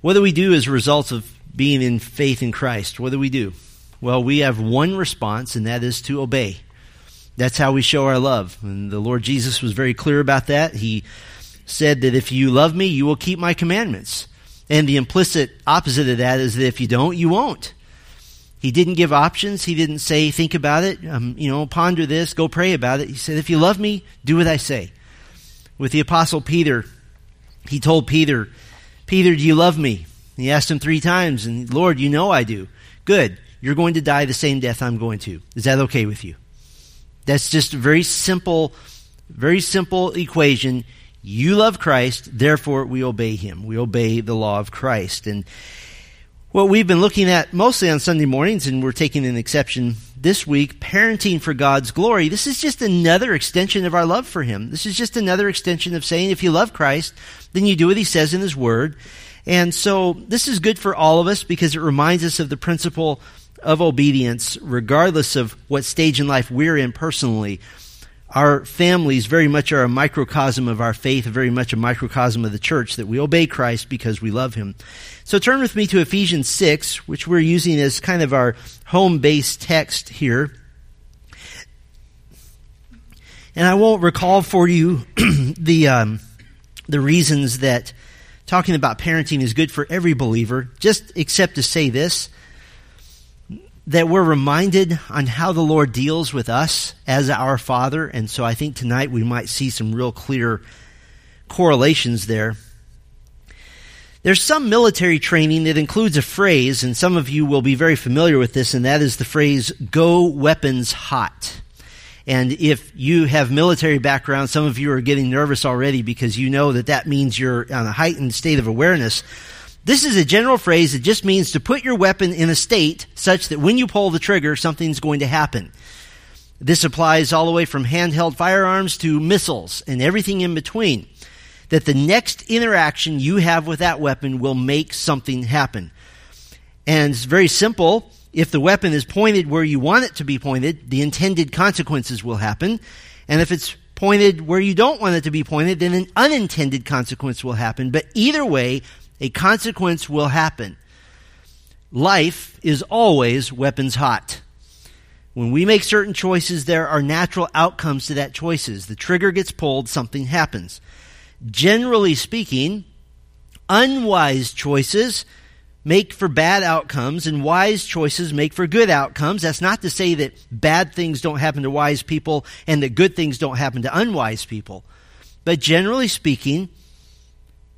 What do we do as a result of being in faith in Christ? What do we do? Well, we have one response, and that is to obey. That's how we show our love. And the Lord Jesus was very clear about that. He said that if you love me, you will keep my commandments. And the implicit opposite of that is that if you don't, you won't. He didn't give options. He didn't say, think about it, um, you know, ponder this, go pray about it. He said, if you love me, do what I say. With the apostle Peter, he told Peter, Peter, do you love me? He asked him three times, and Lord, you know I do. Good. You're going to die the same death I'm going to. Is that okay with you? That's just a very simple, very simple equation. You love Christ, therefore we obey him. We obey the law of Christ. And what we've been looking at mostly on Sunday mornings, and we're taking an exception this week, parenting for God's glory. This is just another extension of our love for him. This is just another extension of saying if you love Christ, then you do what he says in his word. And so this is good for all of us because it reminds us of the principle of obedience, regardless of what stage in life we're in personally. Our families very much are a microcosm of our faith, very much a microcosm of the church, that we obey Christ because we love Him. So turn with me to Ephesians 6, which we're using as kind of our home base text here. And I won't recall for you the, um, the reasons that talking about parenting is good for every believer, just except to say this that we're reminded on how the Lord deals with us as our Father. And so I think tonight we might see some real clear correlations there. There's some military training that includes a phrase, and some of you will be very familiar with this, and that is the phrase, go weapons hot. And if you have military background, some of you are getting nervous already because you know that that means you're on a heightened state of awareness this is a general phrase that just means to put your weapon in a state such that when you pull the trigger, something's going to happen. This applies all the way from handheld firearms to missiles and everything in between. That the next interaction you have with that weapon will make something happen. And it's very simple. If the weapon is pointed where you want it to be pointed, the intended consequences will happen. And if it's pointed where you don't want it to be pointed, then an unintended consequence will happen. But either way, a consequence will happen. Life is always weapons hot. When we make certain choices, there are natural outcomes to that choices. The trigger gets pulled, something happens. Generally speaking, unwise choices make for bad outcomes and wise choices make for good outcomes. That's not to say that bad things don't happen to wise people and that good things don't happen to unwise people. But generally speaking,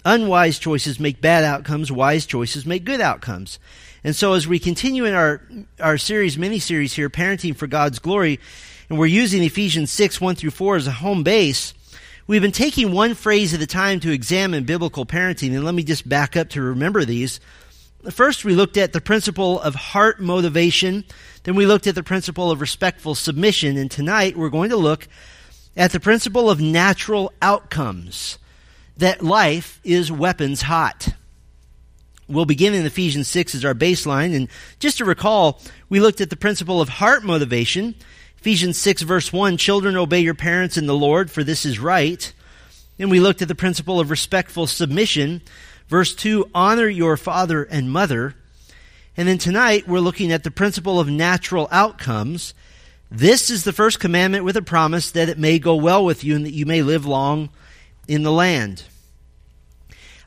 Unwise choices make bad outcomes, wise choices make good outcomes. And so as we continue in our, our series, mini series here, Parenting for God's Glory, and we're using Ephesians 6, 1 through 4 as a home base, we've been taking one phrase at a time to examine biblical parenting, and let me just back up to remember these. First, we looked at the principle of heart motivation. Then we looked at the principle of respectful submission. And tonight, we're going to look at the principle of natural outcomes that life is weapons hot. We'll begin in Ephesians 6 as our baseline. And just to recall, we looked at the principle of heart motivation. Ephesians 6 verse 1, children obey your parents in the Lord, for this is right. And we looked at the principle of respectful submission. Verse 2, honor your father and mother. And then tonight, we're looking at the principle of natural outcomes. This is the first commandment with a promise that it may go well with you and that you may live long in the land.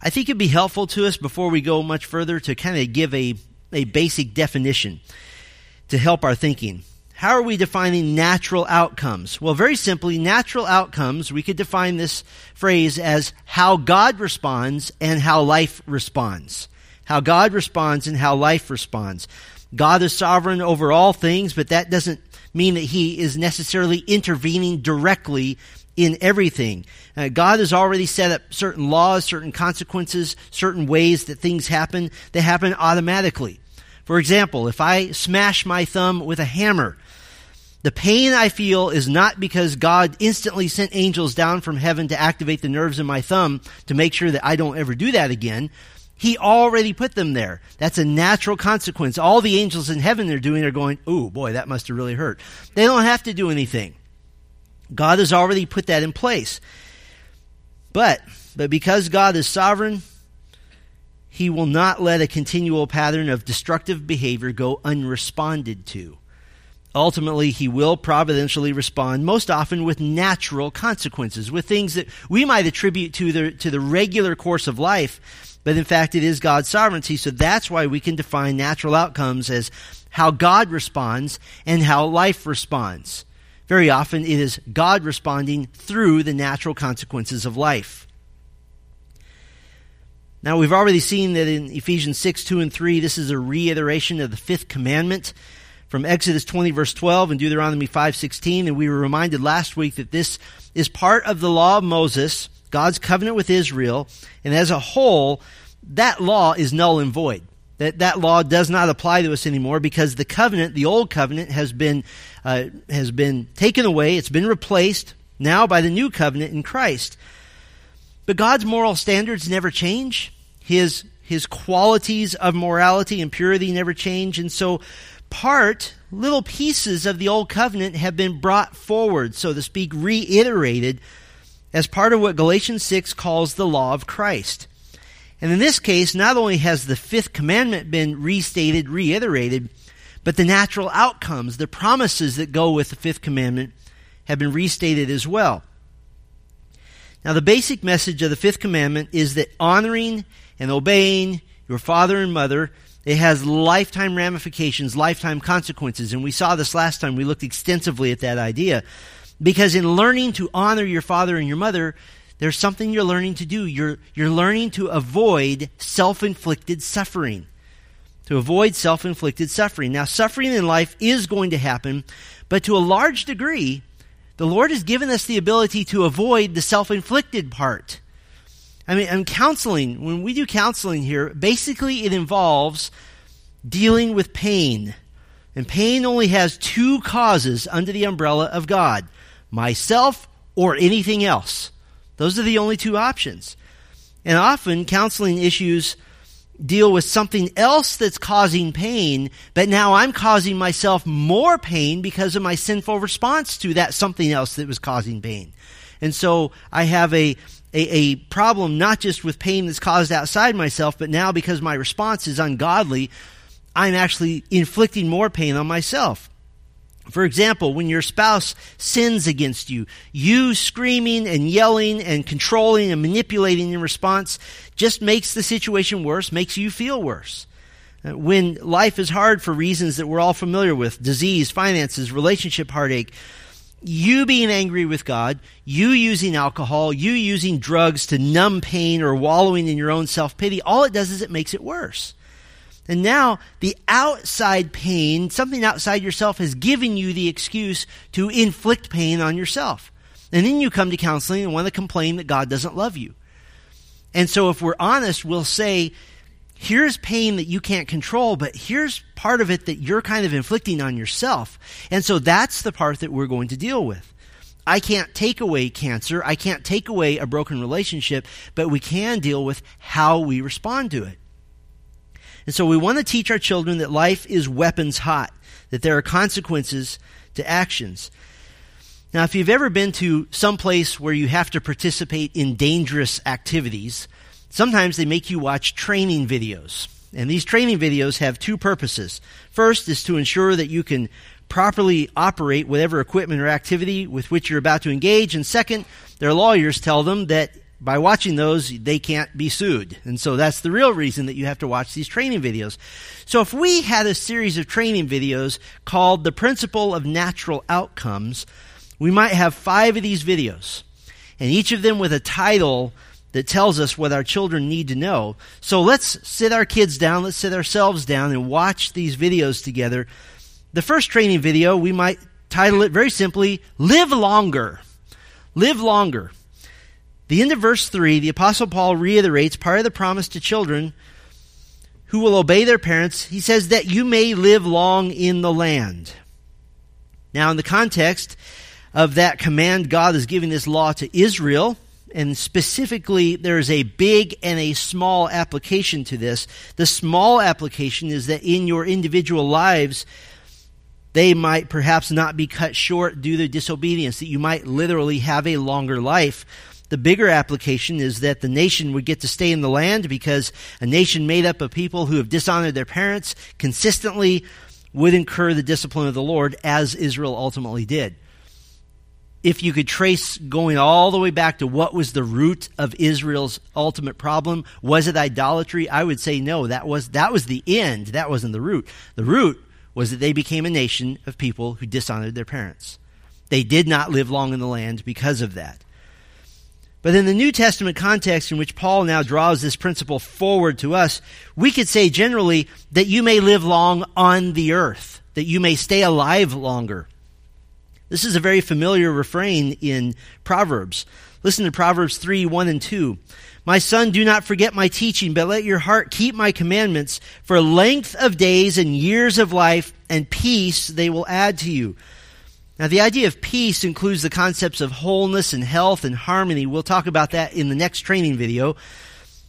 I think it'd be helpful to us before we go much further to kind of give a, a basic definition to help our thinking. How are we defining natural outcomes? Well, very simply, natural outcomes, we could define this phrase as how God responds and how life responds. How God responds and how life responds. God is sovereign over all things, but that doesn't mean that He is necessarily intervening directly in everything. Uh, God has already set up certain laws, certain consequences, certain ways that things happen. They happen automatically. For example, if I smash my thumb with a hammer, the pain I feel is not because God instantly sent angels down from heaven to activate the nerves in my thumb to make sure that I don't ever do that again. He already put them there. That's a natural consequence. All the angels in heaven they're doing are going, ooh, boy, that must have really hurt. They don't have to do anything. God has already put that in place. But, but because God is sovereign, he will not let a continual pattern of destructive behavior go unresponded to. Ultimately, he will providentially respond, most often with natural consequences, with things that we might attribute to the, to the regular course of life, but in fact, it is God's sovereignty, so that's why we can define natural outcomes as how God responds and how life responds. Very often, it is God responding through the natural consequences of life. Now, we've already seen that in Ephesians 6, 2, and 3, this is a reiteration of the fifth commandment from Exodus 20, verse 12, and Deuteronomy 5:16 And we were reminded last week that this is part of the law of Moses, God's covenant with Israel. And as a whole, that law is null and void. That, that law does not apply to us anymore because the covenant, the old covenant, has been, uh, has been taken away. It's been replaced now by the new covenant in Christ. But God's moral standards never change. His, his qualities of morality and purity never change. And so part, little pieces of the old covenant have been brought forward, so to speak, reiterated as part of what Galatians 6 calls the law of Christ. And in this case, not only has the fifth commandment been restated, reiterated, but the natural outcomes, the promises that go with the fifth commandment, have been restated as well. Now, the basic message of the fifth commandment is that honoring and obeying your father and mother, it has lifetime ramifications, lifetime consequences. And we saw this last time. We looked extensively at that idea. Because in learning to honor your father and your mother, there's something you're learning to do. You're, you're learning to avoid self inflicted suffering. To avoid self inflicted suffering. Now, suffering in life is going to happen, but to a large degree, the Lord has given us the ability to avoid the self inflicted part. I mean, and counseling, when we do counseling here, basically it involves dealing with pain. And pain only has two causes under the umbrella of God myself or anything else. Those are the only two options. And often counseling issues deal with something else that's causing pain, but now I'm causing myself more pain because of my sinful response to that something else that was causing pain. And so I have a a, a problem not just with pain that's caused outside myself, but now because my response is ungodly, I'm actually inflicting more pain on myself. For example, when your spouse sins against you, you screaming and yelling and controlling and manipulating in response just makes the situation worse, makes you feel worse. Uh, when life is hard for reasons that we're all familiar with, disease, finances, relationship heartache, you being angry with God, you using alcohol, you using drugs to numb pain or wallowing in your own self pity, all it does is it makes it worse. And now the outside pain, something outside yourself has given you the excuse to inflict pain on yourself. And then you come to counseling and want to complain that God doesn't love you. And so if we're honest, we'll say, here's pain that you can't control, but here's part of it that you're kind of inflicting on yourself. And so that's the part that we're going to deal with. I can't take away cancer. I can't take away a broken relationship, but we can deal with how we respond to it. And so we want to teach our children that life is weapons hot, that there are consequences to actions. Now, if you've ever been to some place where you have to participate in dangerous activities, Sometimes they make you watch training videos. And these training videos have two purposes. First is to ensure that you can properly operate whatever equipment or activity with which you're about to engage. And second, their lawyers tell them that by watching those, they can't be sued. And so that's the real reason that you have to watch these training videos. So if we had a series of training videos called The Principle of Natural Outcomes, we might have five of these videos. And each of them with a title that tells us what our children need to know. So let's sit our kids down, let's sit ourselves down and watch these videos together. The first training video, we might title it very simply, Live Longer. Live Longer. The end of verse 3, the Apostle Paul reiterates part of the promise to children who will obey their parents. He says that you may live long in the land. Now, in the context of that command, God is giving this law to Israel and specifically there's a big and a small application to this. The small application is that in your individual lives, they might perhaps not be cut short due to disobedience, that you might literally have a longer life. The bigger application is that the nation would get to stay in the land because a nation made up of people who have dishonored their parents consistently would incur the discipline of the Lord, as Israel ultimately did. If you could trace going all the way back to what was the root of Israel's ultimate problem, was it idolatry? I would say no. That was that was the end. That wasn't the root. The root was that they became a nation of people who dishonored their parents. They did not live long in the land because of that. But in the New Testament context in which Paul now draws this principle forward to us, we could say generally that you may live long on the earth, that you may stay alive longer. This is a very familiar refrain in Proverbs. Listen to Proverbs 3 1 and 2. My son, do not forget my teaching, but let your heart keep my commandments. For length of days and years of life and peace they will add to you. Now, the idea of peace includes the concepts of wholeness and health and harmony. We'll talk about that in the next training video.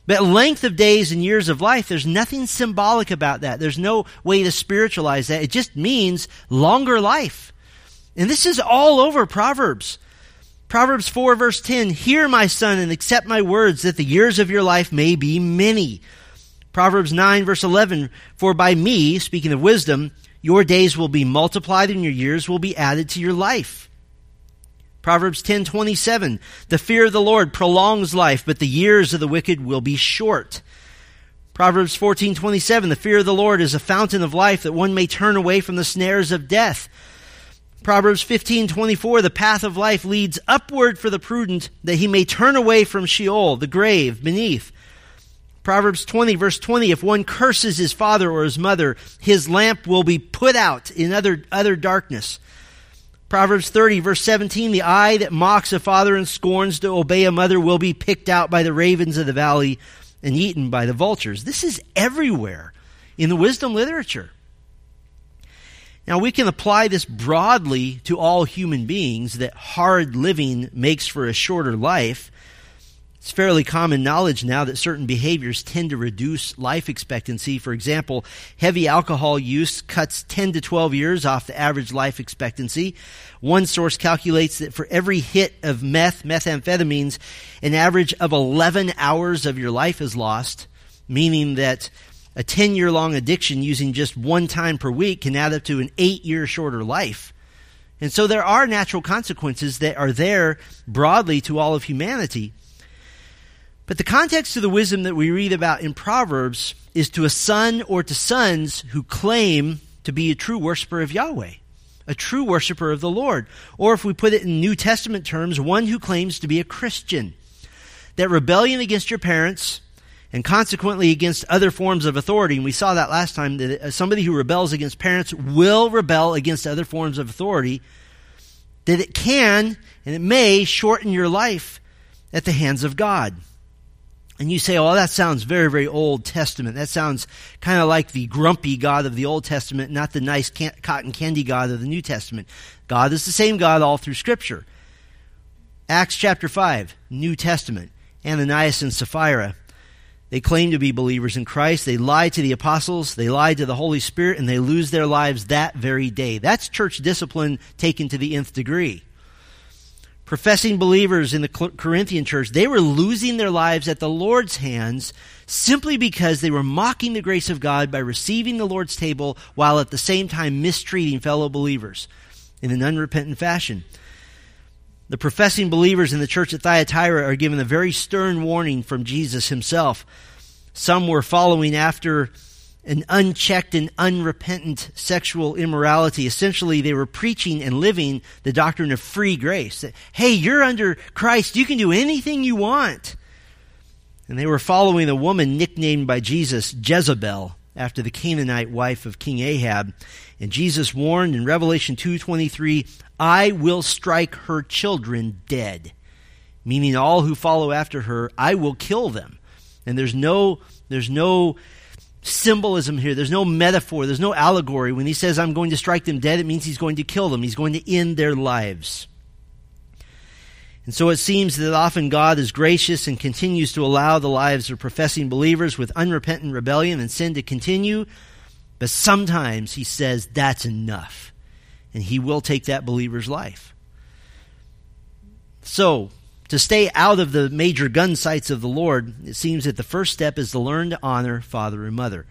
But length of days and years of life, there's nothing symbolic about that. There's no way to spiritualize that. It just means longer life. And this is all over Proverbs. Proverbs 4 verse 10, Hear my son and accept my words that the years of your life may be many. Proverbs 9 verse 11, For by me, speaking of wisdom, your days will be multiplied and your years will be added to your life. Proverbs 10:27 The fear of the Lord prolongs life, but the years of the wicked will be short. Proverbs 14:27 The fear of the Lord is a fountain of life that one may turn away from the snares of death. Proverbs 15:24 The path of life leads upward for the prudent that he may turn away from Sheol, the grave beneath. Proverbs 20 verse 20, if one curses his father or his mother, his lamp will be put out in other, other darkness. Proverbs 30 verse 17, the eye that mocks a father and scorns to obey a mother will be picked out by the ravens of the valley and eaten by the vultures. This is everywhere in the wisdom literature. Now we can apply this broadly to all human beings that hard living makes for a shorter life. It's fairly common knowledge now that certain behaviors tend to reduce life expectancy. For example, heavy alcohol use cuts 10 to 12 years off the average life expectancy. One source calculates that for every hit of meth, methamphetamines, an average of 11 hours of your life is lost, meaning that a 10 year long addiction using just one time per week can add up to an eight year shorter life. And so there are natural consequences that are there broadly to all of humanity. But the context of the wisdom that we read about in Proverbs is to a son or to sons who claim to be a true worshiper of Yahweh, a true worshiper of the Lord. Or if we put it in New Testament terms, one who claims to be a Christian. That rebellion against your parents and consequently against other forms of authority, and we saw that last time, that uh, somebody who rebels against parents will rebel against other forms of authority, that it can and it may shorten your life at the hands of God. And you say, oh, that sounds very, very Old Testament. That sounds kind of like the grumpy God of the Old Testament, not the nice can- cotton candy God of the New Testament. God is the same God all through Scripture. Acts chapter 5, New Testament. Ananias and Sapphira. They claim to be believers in Christ. They lie to the apostles. They lie to the Holy Spirit, and they lose their lives that very day. That's church discipline taken to the nth degree professing believers in the Corinthian church, they were losing their lives at the Lord's hands simply because they were mocking the grace of God by receiving the Lord's table while at the same time mistreating fellow believers in an unrepentant fashion. The professing believers in the church at Thyatira are given a very stern warning from Jesus himself. Some were following after an unchecked and unrepentant sexual immorality. Essentially, they were preaching and living the doctrine of free grace. That, hey, you're under Christ. You can do anything you want. And they were following a woman nicknamed by Jesus Jezebel after the Canaanite wife of King Ahab. And Jesus warned in Revelation 2:23, "I will strike her children dead." Meaning all who follow after her, I will kill them. And there's no there's no symbolism here. There's no metaphor. There's no allegory. When he says, I'm going to strike them dead, it means he's going to kill them. He's going to end their lives. And so it seems that often God is gracious and continues to allow the lives of professing believers with unrepentant rebellion and sin to continue. But sometimes he says, that's enough. And he will take that believer's life. So, To stay out of the major gun sights of the Lord, it seems that the first step is to learn to honor father and mother.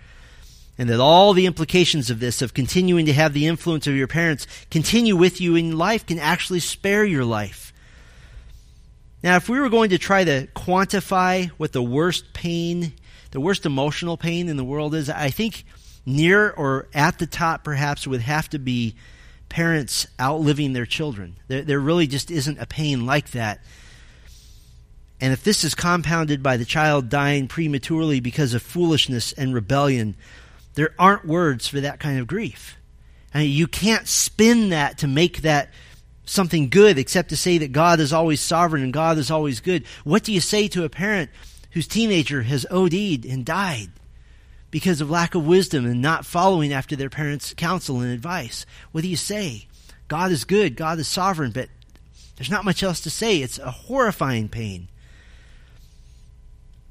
And that all the implications of this, of continuing to have the influence of your parents continue with you in life, can actually spare your life. Now, if we were going to try to quantify what the worst pain, the worst emotional pain in the world is, I think near or at the top perhaps would have to be parents outliving their children. There, there really just isn't a pain like that and if this is compounded by the child dying prematurely because of foolishness and rebellion, there aren't words for that kind of grief. I mean, you can't spin that to make that something good except to say that God is always sovereign and God is always good. What do you say to a parent whose teenager has OD'd and died because of lack of wisdom and not following after their parents' counsel and advice? What do you say? God is good, God is sovereign, but there's not much else to say. It's a horrifying pain.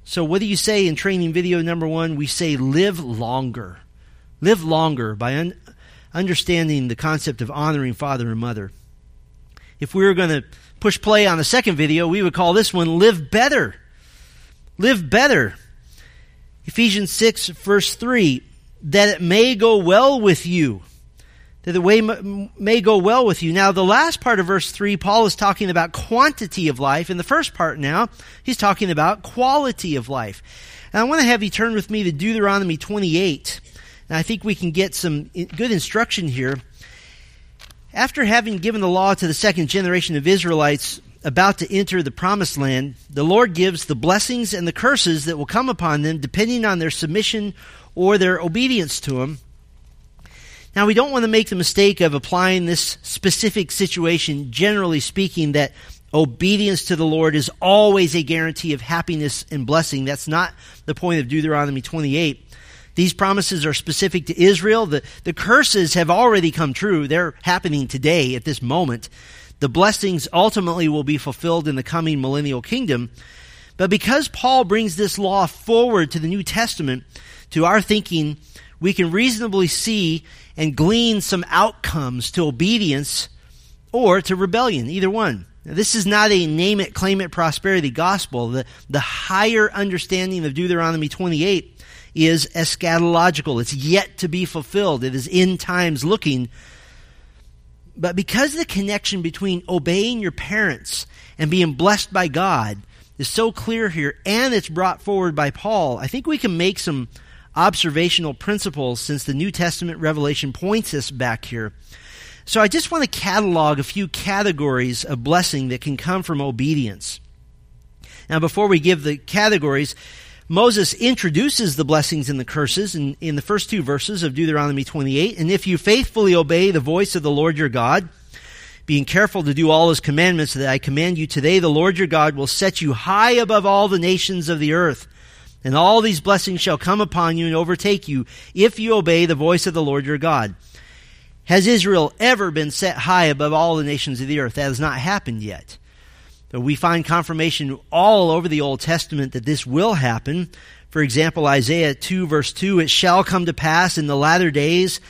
So, what do you say in training video number one? We say live longer. Live longer by un- understanding the concept of honoring father and mother. If we were going to push play on the second video, we would call this one live better. Live better. Ephesians 6, verse 3 that it may go well with you that the way may go well with you. Now, the last part of verse 3, Paul is talking about quantity of life. In the first part now, he's talking about quality of life. And I want to have you turn with me to Deuteronomy 28. And I think we can get some good instruction here. After having given the law to the second generation of Israelites about to enter the promised land, the Lord gives the blessings and the curses that will come upon them depending on their submission or their obedience to Him. Now, we don't want to make the mistake of applying this specific situation, generally speaking, that obedience to the Lord is always a guarantee of happiness and blessing. That's not the point of Deuteronomy 28. These promises are specific to Israel. The, the curses have already come true. They're happening today at this moment. The blessings ultimately will be fulfilled in the coming millennial kingdom. But because Paul brings this law forward to the New Testament, to our thinking, we can reasonably see and glean some outcomes to obedience or to rebellion, either one. Now, this is not a name it, claim it prosperity gospel. The, the higher understanding of Deuteronomy 28 is eschatological. It's yet to be fulfilled. It is in times looking. But because the connection between obeying your parents and being blessed by God is so clear here, and it's brought forward by Paul, I think we can make some observational principles since the New Testament revelation points us back here. So I just want to catalog a few categories of blessing that can come from obedience. Now, before we give the categories, Moses introduces the blessings and the curses in, in the first two verses of Deuteronomy 28. And if you faithfully obey the voice of the Lord your God, being careful to do all his commandments that I command you today, the Lord your God will set you high above all the nations of the earth. And all these blessings shall come upon you and overtake you if you obey the voice of the Lord your God. Has Israel ever been set high above all the nations of the earth? That has not happened yet. We find confirmation all over the Old Testament that this will happen. For example, Isaiah 2 verse 2, it shall come to pass in the latter days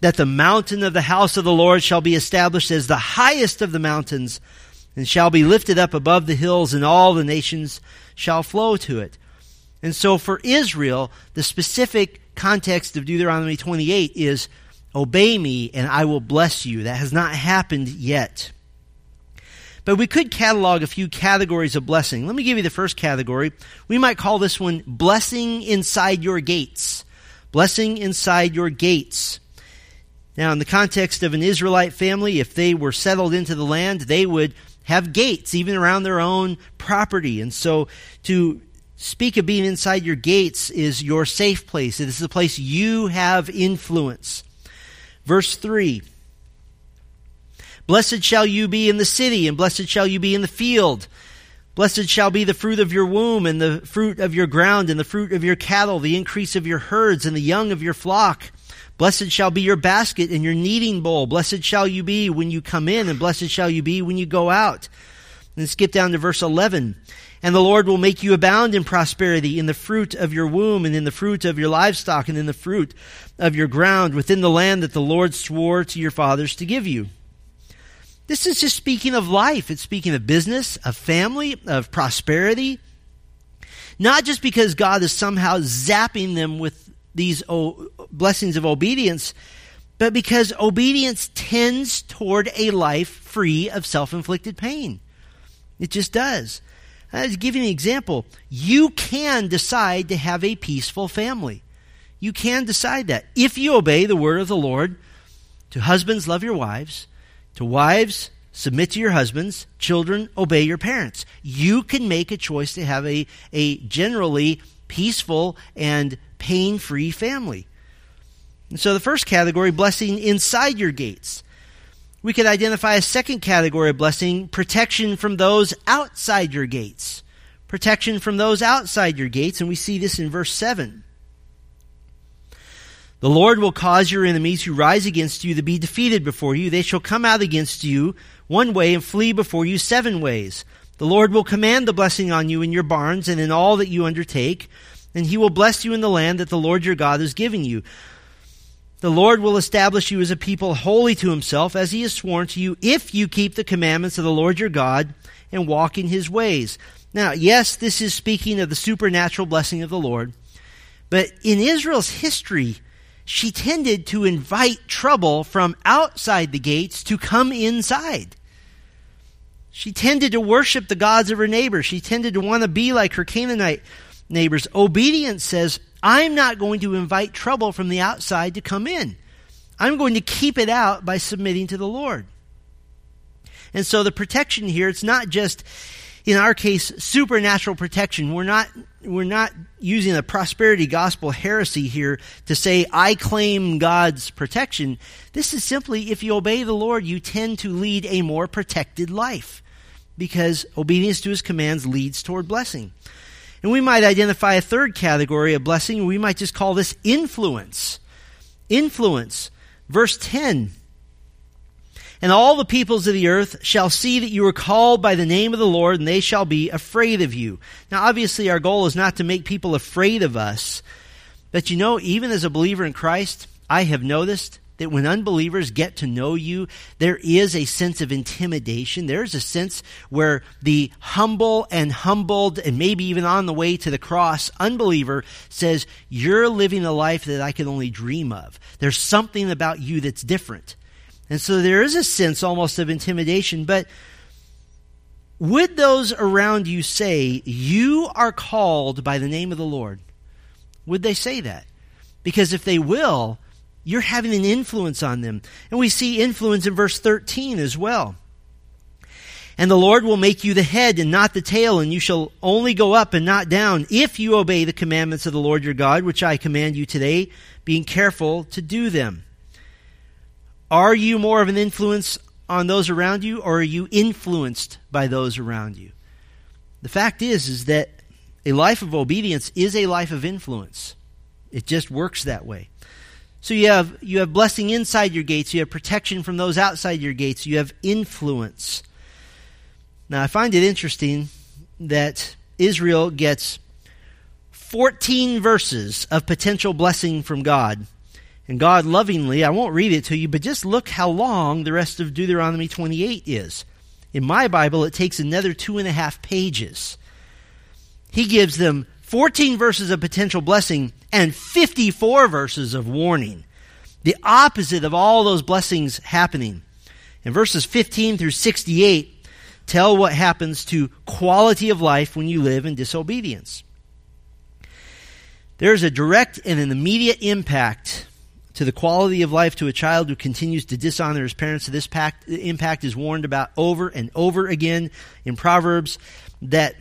that the mountain of the house of the Lord shall be established as the highest of the mountains and shall be lifted up above the hills and all the nations shall flow to it. And so for Israel, the specific context of Deuteronomy 28 is obey me and I will bless you. That has not happened yet. But we could catalog a few categories of blessing. Let me give you the first category. We might call this one blessing inside your gates. Blessing inside your gates. Now, in the context of an Israelite family, if they were settled into the land, they would have gates even around their own property. And so to speak of being inside your gates is your safe place. It is the place you have influence. Verse 3 Blessed shall you be in the city, and blessed shall you be in the field. Blessed shall be the fruit of your womb, and the fruit of your ground, and the fruit of your cattle, the increase of your herds, and the young of your flock. Blessed shall be your basket and your kneading bowl. Blessed shall you be when you come in, and blessed shall you be when you go out. And skip down to verse 11. And the Lord will make you abound in prosperity in the fruit of your womb and in the fruit of your livestock and in the fruit of your ground within the land that the Lord swore to your fathers to give you. This is just speaking of life. It's speaking of business, of family, of prosperity. Not just because God is somehow zapping them with these blessings of obedience, but because obedience tends toward a life free of self inflicted pain. It just does. I'll give you an example. You can decide to have a peaceful family. You can decide that. If you obey the word of the Lord, to husbands, love your wives, to wives, submit to your husbands, children, obey your parents. You can make a choice to have a, a generally peaceful and pain free family. And so the first category, blessing inside your gates. We could identify a second category of blessing, protection from those outside your gates. Protection from those outside your gates, and we see this in verse 7. The Lord will cause your enemies who rise against you to be defeated before you. They shall come out against you one way and flee before you seven ways. The Lord will command the blessing on you in your barns and in all that you undertake, and he will bless you in the land that the Lord your God is giving you. The Lord will establish you as a people holy to himself, as he has sworn to you, if you keep the commandments of the Lord your God and walk in his ways. Now, yes, this is speaking of the supernatural blessing of the Lord, but in Israel's history, she tended to invite trouble from outside the gates to come inside. She tended to worship the gods of her neighbors. She tended to want to be like her Canaanite neighbors. Obedience says, I'm not going to invite trouble from the outside to come in. I'm going to keep it out by submitting to the Lord. And so the protection here, it's not just, in our case, supernatural protection. We're not, we're not using a prosperity gospel heresy here to say, I claim God's protection. This is simply, if you obey the Lord, you tend to lead a more protected life because obedience to his commands leads toward blessing. And we might identify a third category of blessing. We might just call this influence. Influence. Verse 10. And all the peoples of the earth shall see that you are called by the name of the Lord, and they shall be afraid of you. Now, obviously, our goal is not to make people afraid of us. But you know, even as a believer in Christ, I have noticed that when unbelievers get to know you, there is a sense of intimidation. There is a sense where the humble and humbled, and maybe even on the way to the cross, unbeliever says, You're living a life that I can only dream of. There's something about you that's different. And so there is a sense almost of intimidation, but would those around you say, You are called by the name of the Lord? Would they say that? Because if they will, you're having an influence on them. And we see influence in verse 13 as well. And the Lord will make you the head and not the tail, and you shall only go up and not down if you obey the commandments of the Lord your God, which I command you today, being careful to do them. Are you more of an influence on those around you, or are you influenced by those around you? The fact is, is that a life of obedience is a life of influence. It just works that way. So you have, you have blessing inside your gates, you have protection from those outside your gates, you have influence. Now, I find it interesting that Israel gets 14 verses of potential blessing from God. And God lovingly, I won't read it to you, but just look how long the rest of Deuteronomy 28 is. In my Bible, it takes another two and a half pages. He gives them 14 verses of potential blessing and 54 verses of warning. The opposite of all those blessings happening. In verses 15 through 68 tell what happens to quality of life when you live in disobedience. There's a direct and an immediate impact to the quality of life to a child who continues to dishonor his parents. This pact, impact is warned about over and over again in Proverbs that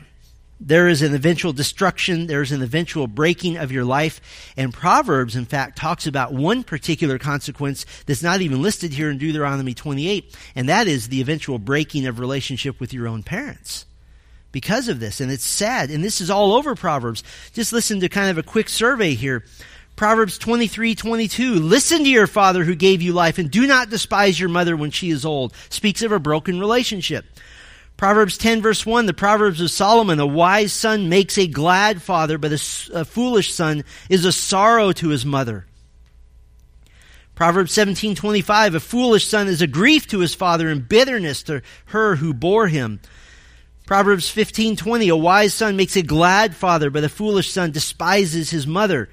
there is an eventual destruction. There is an eventual breaking of your life. And Proverbs, in fact, talks about one particular consequence that's not even listed here in Deuteronomy 28, and that is the eventual breaking of relationship with your own parents because of this. And it's sad. And this is all over Proverbs. Just listen to kind of a quick survey here. Proverbs 23, 22. Listen to your father who gave you life and do not despise your mother when she is old. Speaks of a broken relationship. Proverbs 10 verse 1, the Proverbs of Solomon, a wise son makes a glad father, but a, a, foolish son is a sorrow to his mother. Proverbs 17:25 A foolish son is a grief to his father and bitterness to her who bore him. Proverbs 15:20 A wise son makes a glad father, but a foolish son despises his mother.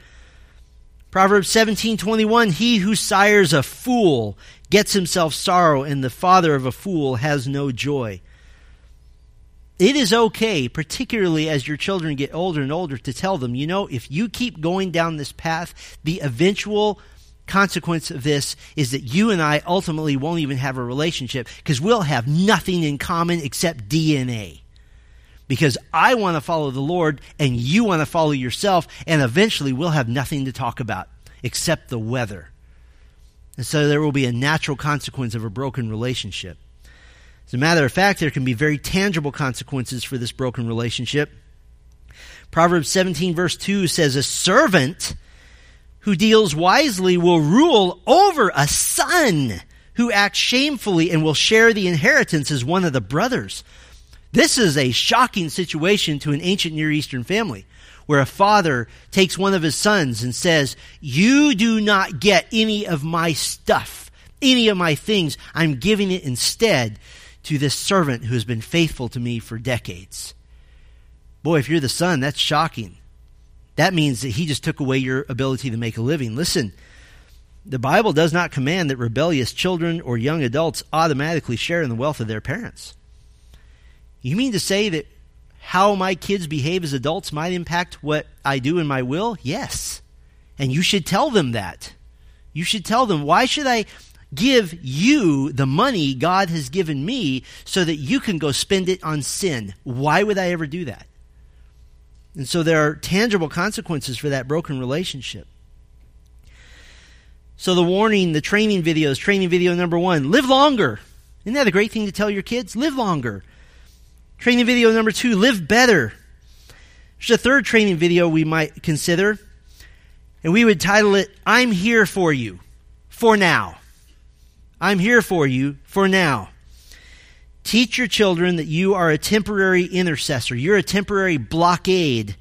Proverbs 17:21 He who sires a fool gets himself sorrow and the father of a fool has no joy. It is okay, particularly as your children get older and older, to tell them, you know, if you keep going down this path, the eventual consequence of this is that you and I ultimately won't even have a relationship because we'll have nothing in common except DNA. Because I want to follow the Lord and you want to follow yourself, and eventually we'll have nothing to talk about except the weather. And so there will be a natural consequence of a broken relationship. As a matter of fact, there can be very tangible consequences for this broken relationship. Proverbs 17, verse 2 says, A servant who deals wisely will rule over a son who acts shamefully and will share the inheritance as one of the brothers. This is a shocking situation to an ancient Near Eastern family where a father takes one of his sons and says, You do not get any of my stuff, any of my things. I'm giving it instead to this servant who has been faithful to me for decades. Boy, if you're the son, that's shocking. That means that he just took away your ability to make a living. Listen, the Bible does not command that rebellious children or young adults automatically share in the wealth of their parents. You mean to say that how my kids behave as adults might impact what I do in my will? Yes. And you should tell them that. You should tell them, why should I give you the money God has given me so that you can go spend it on sin? Why would I ever do that? And so there are tangible consequences for that broken relationship. So the warning, the training videos, training video number one, live longer. Isn't that a great thing to tell your kids? Live longer. Training video number two, live better. There's a third training video we might consider, and we would title it, I'm here for you, for now. I'm here for you, for now. Teach your children that you are a temporary intercessor. You're a temporary blockade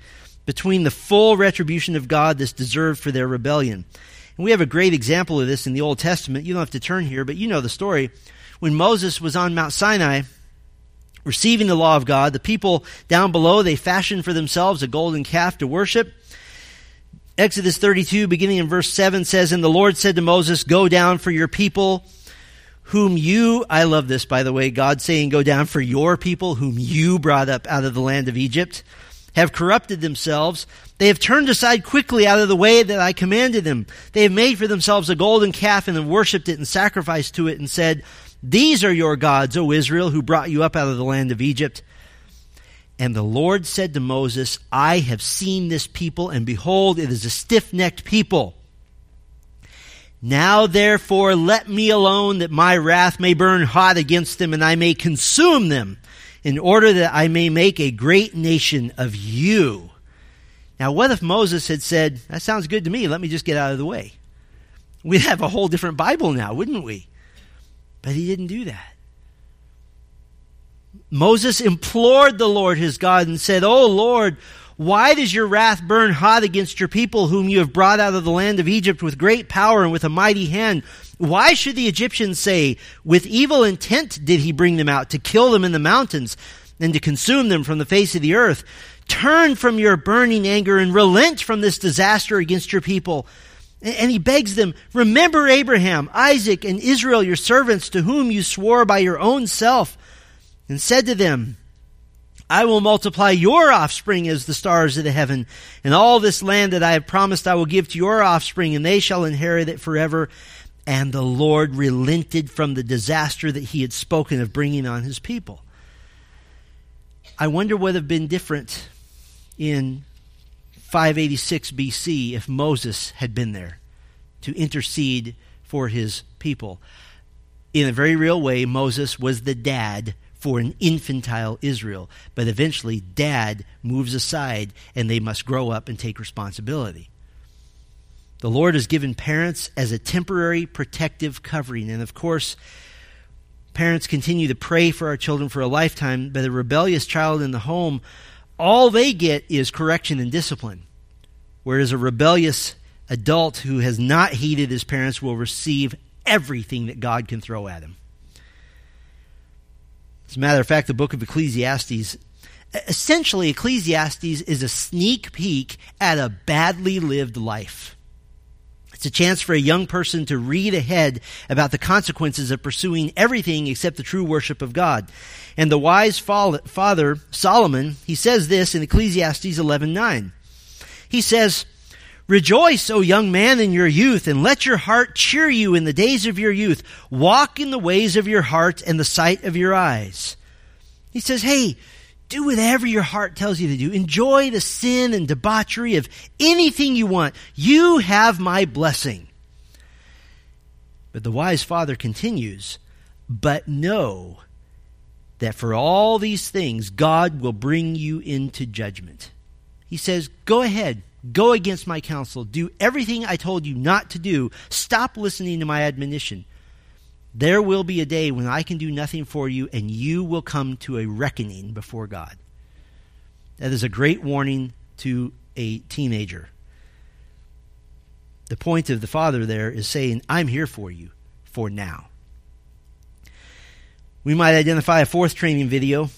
between the full retribution of God that's deserved for their rebellion. And we have a great example of this in the Old Testament. You don't have to turn here, but you know the story. When Moses was on Mount Sinai, receiving the law of God. The people down below, they fashioned for themselves a golden calf to worship. Exodus 32, beginning in verse 7, says, And the Lord said to Moses, Go down for your people, whom you, I love this by the way, God saying, Go down for your people, whom you brought up out of the land of Egypt, have corrupted themselves. They have turned aside quickly out of the way that I commanded them. They have made for themselves a golden calf and have worshipped it and sacrificed to it and said, these are your gods, O Israel, who brought you up out of the land of Egypt. And the Lord said to Moses, I have seen this people, and behold, it is a stiff necked people. Now therefore let me alone that my wrath may burn hot against them and I may consume them in order that I may make a great nation of you. Now what if Moses had said, that sounds good to me, let me just get out of the way? We'd have a whole different Bible now, wouldn't we? But he didn't do that. Moses implored the Lord his God and said, Oh Lord, why does your wrath burn hot against your people whom you have brought out of the land of Egypt with great power and with a mighty hand? Why should the Egyptians say, with evil intent did he bring them out to kill them in the mountains and to consume them from the face of the earth? Turn from your burning anger and relent from this disaster against your people. And he begs them, Remember Abraham, Isaac, and Israel, your servants, to whom you swore by your own self, and said to them, I will multiply your offspring as the stars of the heaven, and all this land that I have promised I will give to your offspring, and they shall inherit it forever. And the Lord relented from the disaster that he had spoken of bringing on his people. I wonder what would have been different in 586 BC if Moses had been there to intercede for his people. In a very real way, Moses was the dad for an infantile Israel. But eventually, dad moves aside and they must grow up and take responsibility. The Lord has given parents as a temporary protective covering. And of course, parents continue to pray for our children for a lifetime, but a rebellious child in the home all they get is correction and discipline. Whereas a rebellious adult who has not heeded his parents will receive everything that God can throw at him. As a matter of fact, the book of Ecclesiastes, essentially, Ecclesiastes is a sneak peek at a badly lived life. It's a chance for a young person to read ahead about the consequences of pursuing everything except the true worship of God. And the wise father, Solomon, he says this in Ecclesiastes 11:9. He says, Rejoice, O young man, in your youth, and let your heart cheer you in the days of your youth. Walk in the ways of your heart and the sight of your eyes. He says, Hey, do whatever your heart tells you to do. Enjoy the sin and debauchery of anything you want. You have my blessing. But the wise father continues, But know that for all these things God will bring you into judgment. He says, Go ahead, go against my counsel, do everything I told you not to do, stop listening to my admonition. There will be a day when I can do nothing for you, and you will come to a reckoning before God. That is a great warning to a teenager. The point of the father there is saying, I'm here for you for now. We might identify a fourth training video.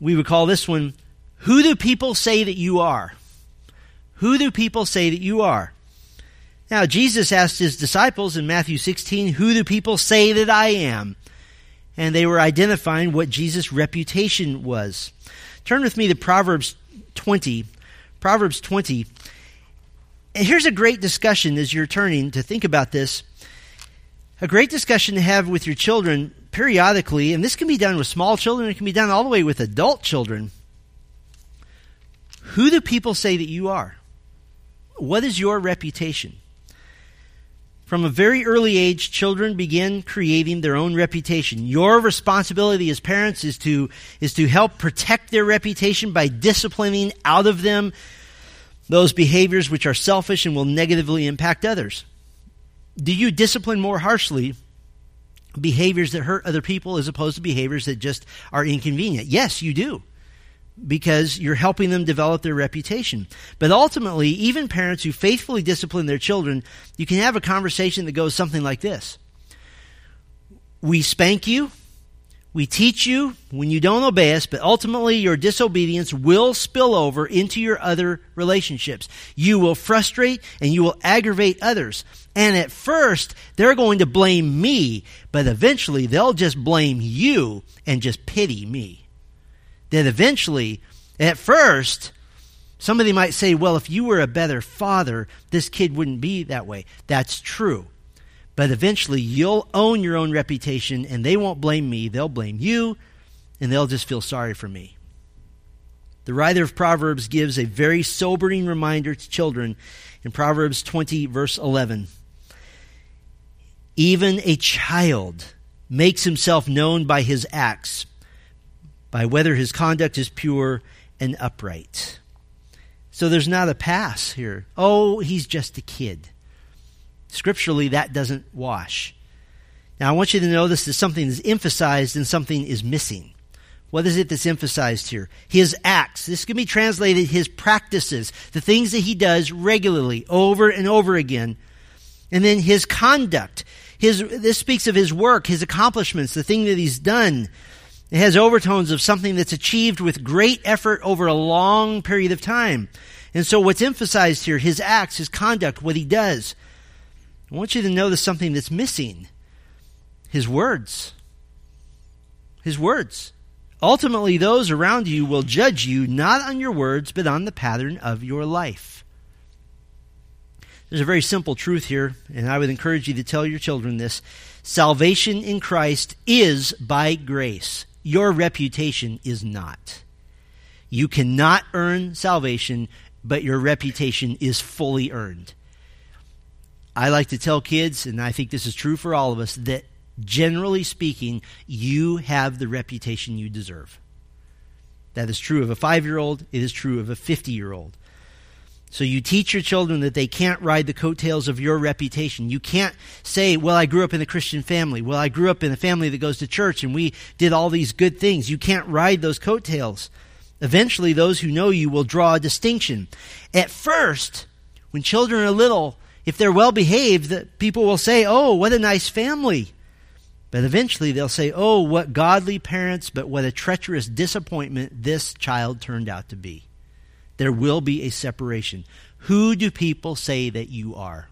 We would call this one, Who Do People Say That You Are? Who do people say that you are? Now, Jesus asked his disciples in Matthew 16, Who do people say that I am? And they were identifying what Jesus' reputation was. Turn with me to Proverbs 20. Proverbs 20. And here's a great discussion as you're turning to think about this. A great discussion to have with your children periodically, and this can be done with small children, it can be done all the way with adult children. Who do people say that you are? What is your reputation? From a very early age, children begin creating their own reputation. Your responsibility as parents is to, is to help protect their reputation by disciplining out of them those behaviors which are selfish and will negatively impact others. Do you discipline more harshly behaviors that hurt other people as opposed to behaviors that just are inconvenient? Yes, you do because you're helping them develop their reputation. But ultimately, even parents who faithfully discipline their children, you can have a conversation that goes something like this We spank you, we teach you when you don't obey us, but ultimately your disobedience will spill over into your other relationships. You will frustrate and you will aggravate others. And at first, they're going to blame me, but eventually they'll just blame you and just pity me that eventually, at first, somebody might say, well, if you were a better father, this kid wouldn't be that way. That's true. But eventually, you'll own your own reputation, and they won't blame me. They'll blame you, and they'll just feel sorry for me. The writer of Proverbs gives a very sobering reminder to children in Proverbs 20, verse 11. Even a child makes himself known by his acts, by whether his conduct is pure and upright. So there's not a pass here. Oh, he's just a kid. Scripturally, that doesn't wash. Now, I want you to notice that something is emphasized and something is missing. What is it that's emphasized here? His acts. This can be translated his practices, the things that he does regularly, over and over again. And then his conduct. His, this speaks of his work, his accomplishments, the thing that he's done, it has overtones of something that's achieved with great effort over a long period of time. And so what's emphasized here, his acts, his conduct, what he does. I want you to notice something that's missing. His words. His words. Ultimately, those around you will judge you not on your words, but on the pattern of your life. There's a very simple truth here, and I would encourage you to tell your children this. Salvation in Christ is by grace. Your reputation is not. You cannot earn salvation, but your reputation is fully earned. I like to tell kids, and I think this is true for all of us, that generally speaking, you have the reputation you deserve. That is true of a five year old, it is true of a 50 year old. So you teach your children that they can't ride the coattails of your reputation. You can't say, well, I grew up in a Christian family. Well, I grew up in a family that goes to church and we did all these good things. You can't ride those coattails. Eventually, those who know you will draw a distinction. At first, when children are little, If they're well behaved, people will say, Oh, what a nice family. But eventually they'll say, Oh, what godly parents, but what a treacherous disappointment this child turned out to be. There will be a separation. Who do people say that you are?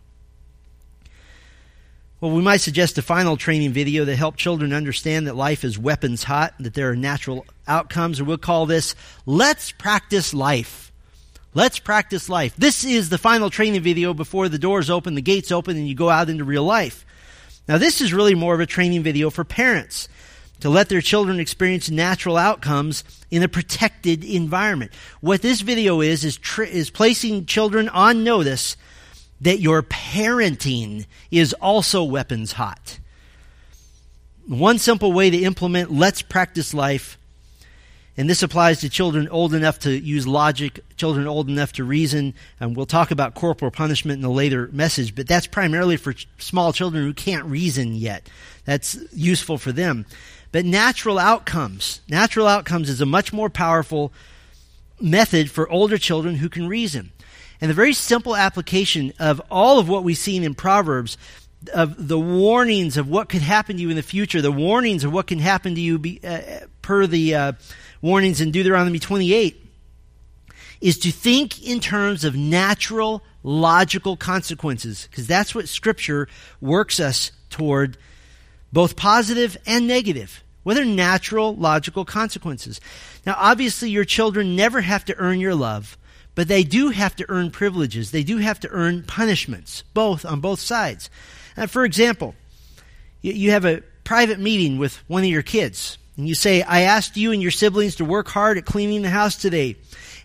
Well, we might suggest a final training video to help children understand that life is weapons hot, that there are natural outcomes, or we'll call this Let's Practice Life. Let's practice life. This is the final training video before the doors open, the gates open, and you go out into real life. Now, this is really more of a training video for parents to let their children experience natural outcomes in a protected environment. What this video is, is, tr- is placing children on notice that your parenting is also weapons hot. One simple way to implement let's practice life, and this applies to children old enough to use logic, children old enough to reason, and we'll talk about corporal punishment in a later message, but that's primarily for ch- small children who can't reason yet. That's useful for them. But natural outcomes, natural outcomes is a much more powerful method for older children who can reason. And the very simple application of all of what we've seen in Proverbs, of the warnings of what could happen to you in the future, the warnings of what can happen to you be, uh, per the uh, warnings in Deuteronomy 28, is to think in terms of natural, logical consequences, because that's what Scripture works us toward, both positive and negative. What are natural, logical consequences? Now, obviously, your children never have to earn your love. But they do have to earn privileges. They do have to earn punishments, both on both sides. Uh, for example, you have a private meeting with one of your kids, and you say, I asked you and your siblings to work hard at cleaning the house today.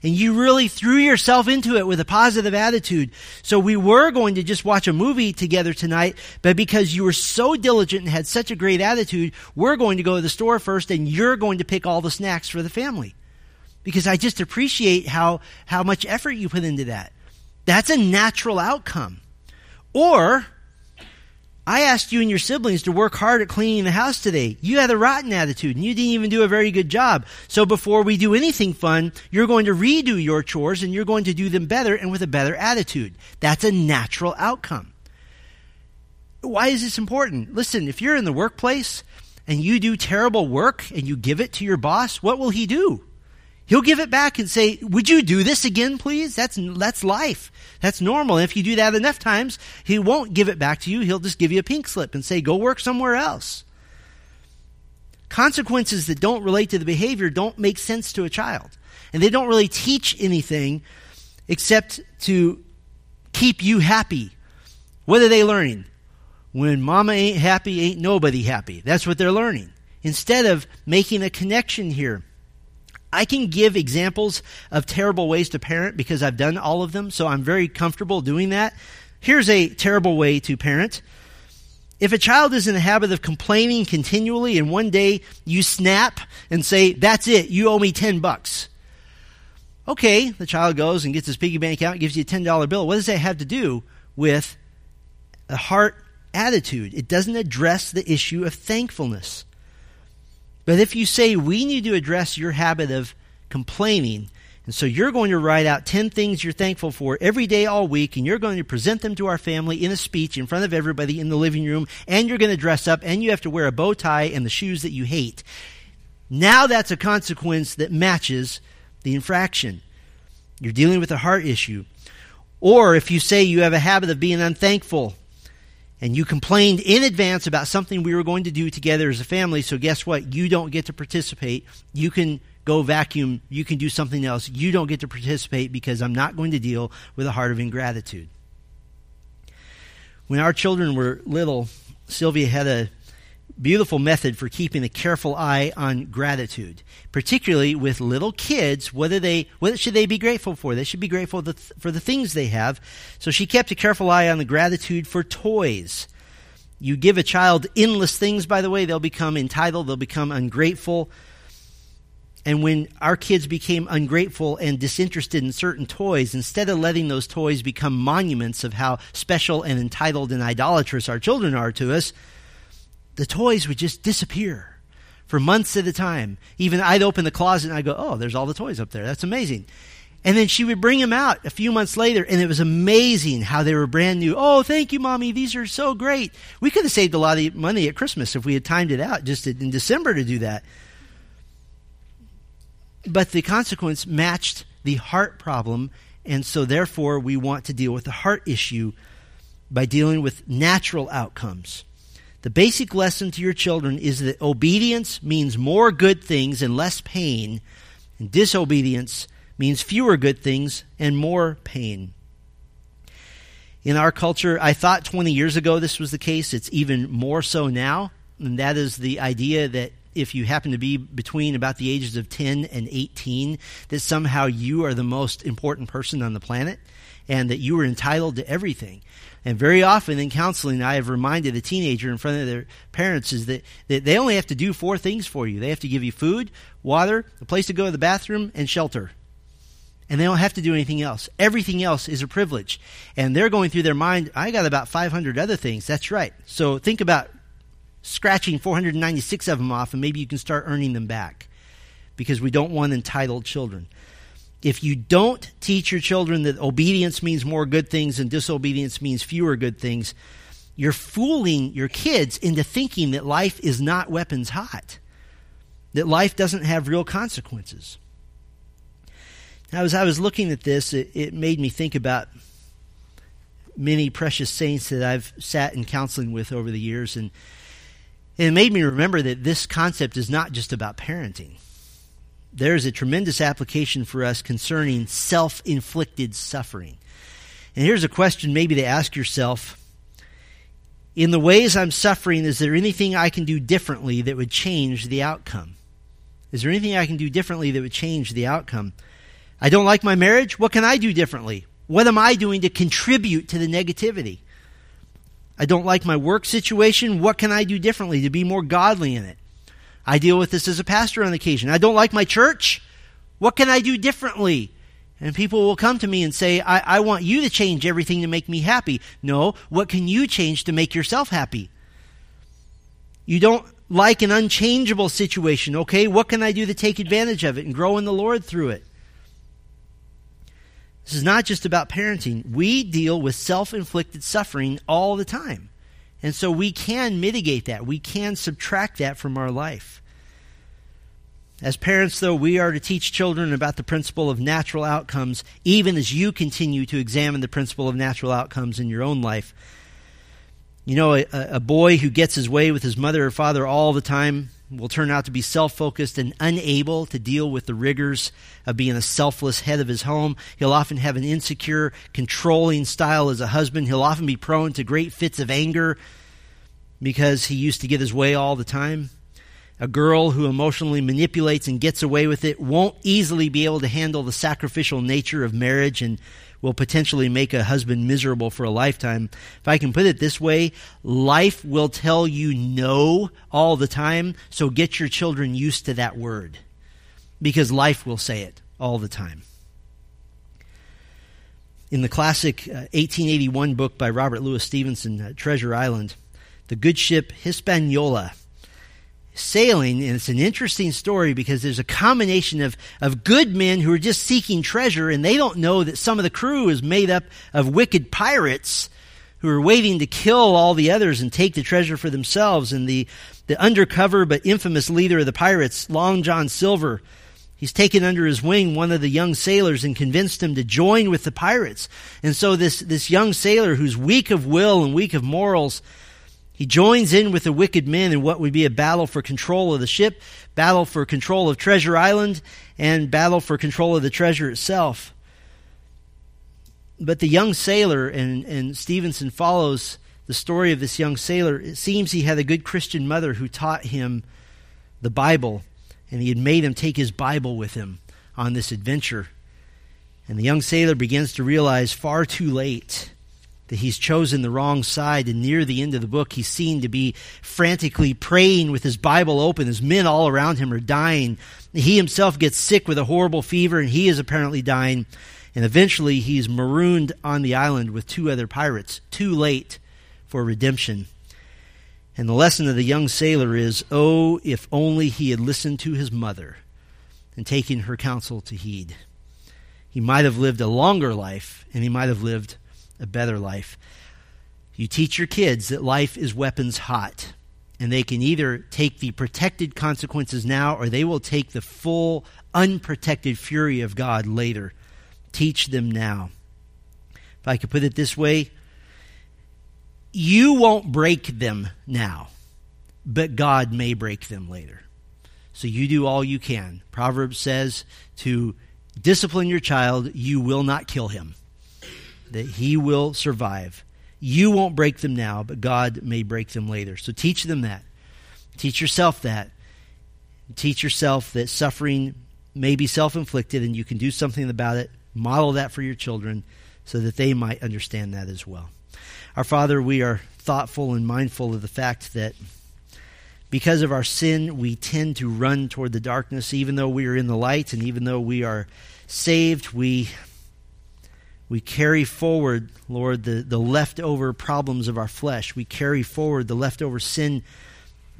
And you really threw yourself into it with a positive attitude. So we were going to just watch a movie together tonight, but because you were so diligent and had such a great attitude, we're going to go to the store first and you're going to pick all the snacks for the family because I just appreciate how, how much effort you put into that. That's a natural outcome. Or, I asked you and your siblings to work hard at cleaning the house today. You had a rotten attitude and you didn't even do a very good job. So before we do anything fun, you're going to redo your chores and you're going to do them better and with a better attitude. That's a natural outcome. Why is this important? Listen, if you're in the workplace and you do terrible work and you give it to your boss, what will he do? He'll give it back and say, would you do this again, please? That's, that's life. That's normal. And if you do that enough times, he won't give it back to you. He'll just give you a pink slip and say, go work somewhere else. Consequences that don't relate to the behavior don't make sense to a child. And they don't really teach anything except to keep you happy. What are they learning? When mama ain't happy, ain't nobody happy. That's what they're learning. Instead of making a connection here I can give examples of terrible ways to parent because I've done all of them, so I'm very comfortable doing that. Here's a terrible way to parent. If a child is in the habit of complaining continually and one day you snap and say, that's it, you owe me 10 bucks. Okay, the child goes and gets his piggy bank out gives you a $10 bill. What does that have to do with a heart attitude? It doesn't address the issue of thankfulness. But if you say we need to address your habit of complaining, and so you're going to write out 10 things you're thankful for every day all week, and you're going to present them to our family in a speech in front of everybody in the living room, and you're going to dress up, and you have to wear a bow tie and the shoes that you hate. Now that's a consequence that matches the infraction. You're dealing with a heart issue. Or if you say you have a habit of being unthankful, and you complained in advance about something we were going to do together as a family. So guess what? You don't get to participate. You can go vacuum. You can do something else. You don't get to participate because I'm not going to deal with a heart of ingratitude. When our children were little, Sylvia had a beautiful method for keeping a careful eye on gratitude, particularly with little kids. Whether they, what should they be grateful for? They should be grateful for the things they have. So she kept a careful eye on the gratitude for toys. You give a child endless things, by the way, they'll become entitled, they'll become ungrateful. And when our kids became ungrateful and disinterested in certain toys, instead of letting those toys become monuments of how special and entitled and idolatrous our children are to us, the toys would just disappear for months at a time. Even I'd open the closet and I'd go, oh, there's all the toys up there. That's amazing. And then she would bring them out a few months later, and it was amazing how they were brand new. Oh, thank you, mommy. These are so great. We could have saved a lot of money at Christmas if we had timed it out just in December to do that. But the consequence matched the heart problem, and so therefore we want to deal with the heart issue by dealing with natural outcomes. The basic lesson to your children is that obedience means more good things and less pain, and disobedience means fewer good things and more pain. In our culture, I thought 20 years ago this was the case. It's even more so now. And that is the idea that if you happen to be between about the ages of 10 and 18, that somehow you are the most important person on the planet and that you are entitled to everything. And very often in counseling, I have reminded a teenager in front of their parents is that, that they only have to do four things for you. They have to give you food, water, a place to go to the bathroom, and shelter and they don't have to do anything else. Everything else is a privilege. And they're going through their mind, I got about 500 other things. That's right. So think about scratching 496 of them off, and maybe you can start earning them back because we don't want entitled children. If you don't teach your children that obedience means more good things and disobedience means fewer good things, you're fooling your kids into thinking that life is not weapons hot, that life doesn't have real consequences. Now, as I was looking at this, it, it made me think about many precious saints that I've sat in counseling with over the years, and it made me remember that this concept is not just about parenting. There's a tremendous application for us concerning self inflicted suffering. And here's a question maybe to ask yourself In the ways I'm suffering, is there anything I can do differently that would change the outcome? Is there anything I can do differently that would change the outcome? I don't like my marriage. What can I do differently? What am I doing to contribute to the negativity? I don't like my work situation. What can I do differently to be more godly in it? I deal with this as a pastor on occasion. I don't like my church. What can I do differently? And people will come to me and say, I, I want you to change everything to make me happy. No, what can you change to make yourself happy? You don't like an unchangeable situation. Okay, what can I do to take advantage of it and grow in the Lord through it? This is not just about parenting. We deal with self inflicted suffering all the time. And so we can mitigate that. We can subtract that from our life. As parents, though, we are to teach children about the principle of natural outcomes, even as you continue to examine the principle of natural outcomes in your own life. You know, a, a boy who gets his way with his mother or father all the time will turn out to be self focused and unable to deal with the rigors of being a selfless head of his home. He'll often have an insecure, controlling style as a husband. He'll often be prone to great fits of anger because he used to get his way all the time. A girl who emotionally manipulates and gets away with it won't easily be able to handle the sacrificial nature of marriage and will potentially make a husband miserable for a lifetime. If I can put it this way, life will tell you no all the time, so get your children used to that word because life will say it all the time. In the classic uh, 1881 book by Robert Louis Stevenson, uh, Treasure Island, the good ship Hispaniola sailing, and it's an interesting story because there's a combination of, of good men who are just seeking treasure, and they don't know that some of the crew is made up of wicked pirates who are waiting to kill all the others and take the treasure for themselves. And the, the undercover but infamous leader of the pirates, Long John Silver, he's taken under his wing one of the young sailors and convinced him to join with the pirates. And so this, this young sailor who's weak of will and weak of morals, he joins in with the wicked men in what would be a battle for control of the ship, battle for control of Treasure Island, and battle for control of the treasure itself. But the young sailor, and, and Stevenson follows the story of this young sailor, it seems he had a good Christian mother who taught him the Bible, and he had made him take his Bible with him on this adventure. And the young sailor begins to realize far too late that he's chosen the wrong side, and near the end of the book, he's seen to be frantically praying with his Bible open as men all around him are dying. He himself gets sick with a horrible fever, and he is apparently dying. And eventually, he's marooned on the island with two other pirates, too late for redemption. And the lesson of the young sailor is oh, if only he had listened to his mother and taken her counsel to heed. he might have lived a longer life and he might have lived a better life. You teach your kids that life is weapons hot, and they can either take the protected consequences now or they will take the full, unprotected fury of God later. Teach them now. If I could put it this way, you won't break them now, but God may break them later. So you do all you can. Proverbs says to discipline your child, you will not kill him, that he will survive. You won't break them now, but God may break them later. So teach them that. Teach yourself that. Teach yourself that suffering may be self inflicted and you can do something about it. Model that for your children so that they might understand that as well. Our Father, we are thoughtful and mindful of the fact that because of our sin, we tend to run toward the darkness, even though we are in the light and even though we are saved, we we carry forward, Lord, the, the leftover problems of our flesh. We carry forward the leftover sin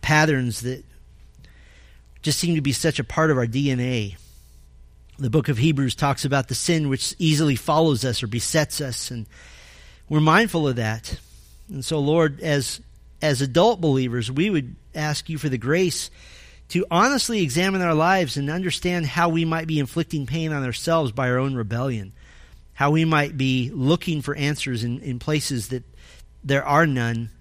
patterns that just seem to be such a part of our DNA. The book of Hebrews talks about the sin which easily follows us or besets us, and we're mindful of that. And so, Lord, as as adult believers, we would ask you for the grace to honestly examine our lives and understand how we might be inflicting pain on ourselves by our own rebellion how we might be looking for answers in, in places that there are none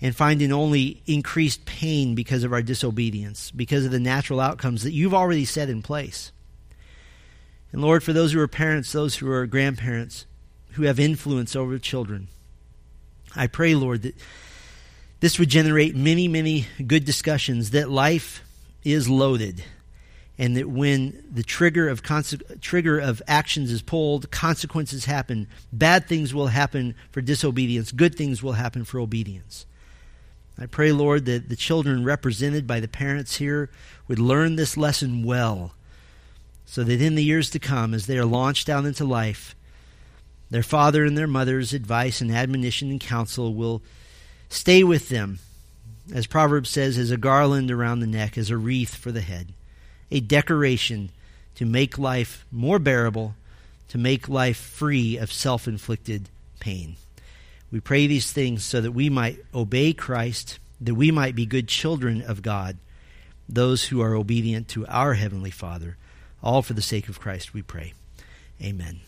and finding only increased pain because of our disobedience, because of the natural outcomes that you've already set in place. And Lord, for those who are parents, those who are grandparents, who have influence over children, I pray, Lord, that this would generate many, many good discussions, that life is loaded and that when the trigger of conse- trigger of actions is pulled, consequences happen. Bad things will happen for disobedience. Good things will happen for obedience. I pray, Lord, that the children represented by the parents here would learn this lesson well, so that in the years to come, as they are launched out into life, their father and their mother's advice and admonition and counsel will stay with them, as Proverbs says, as a garland around the neck, as a wreath for the head a decoration to make life more bearable, to make life free of self inflicted pain. We pray these things so that we might obey Christ, that we might be good children of God, those who are obedient to our Heavenly Father. All for the sake of Christ, we pray. Amen.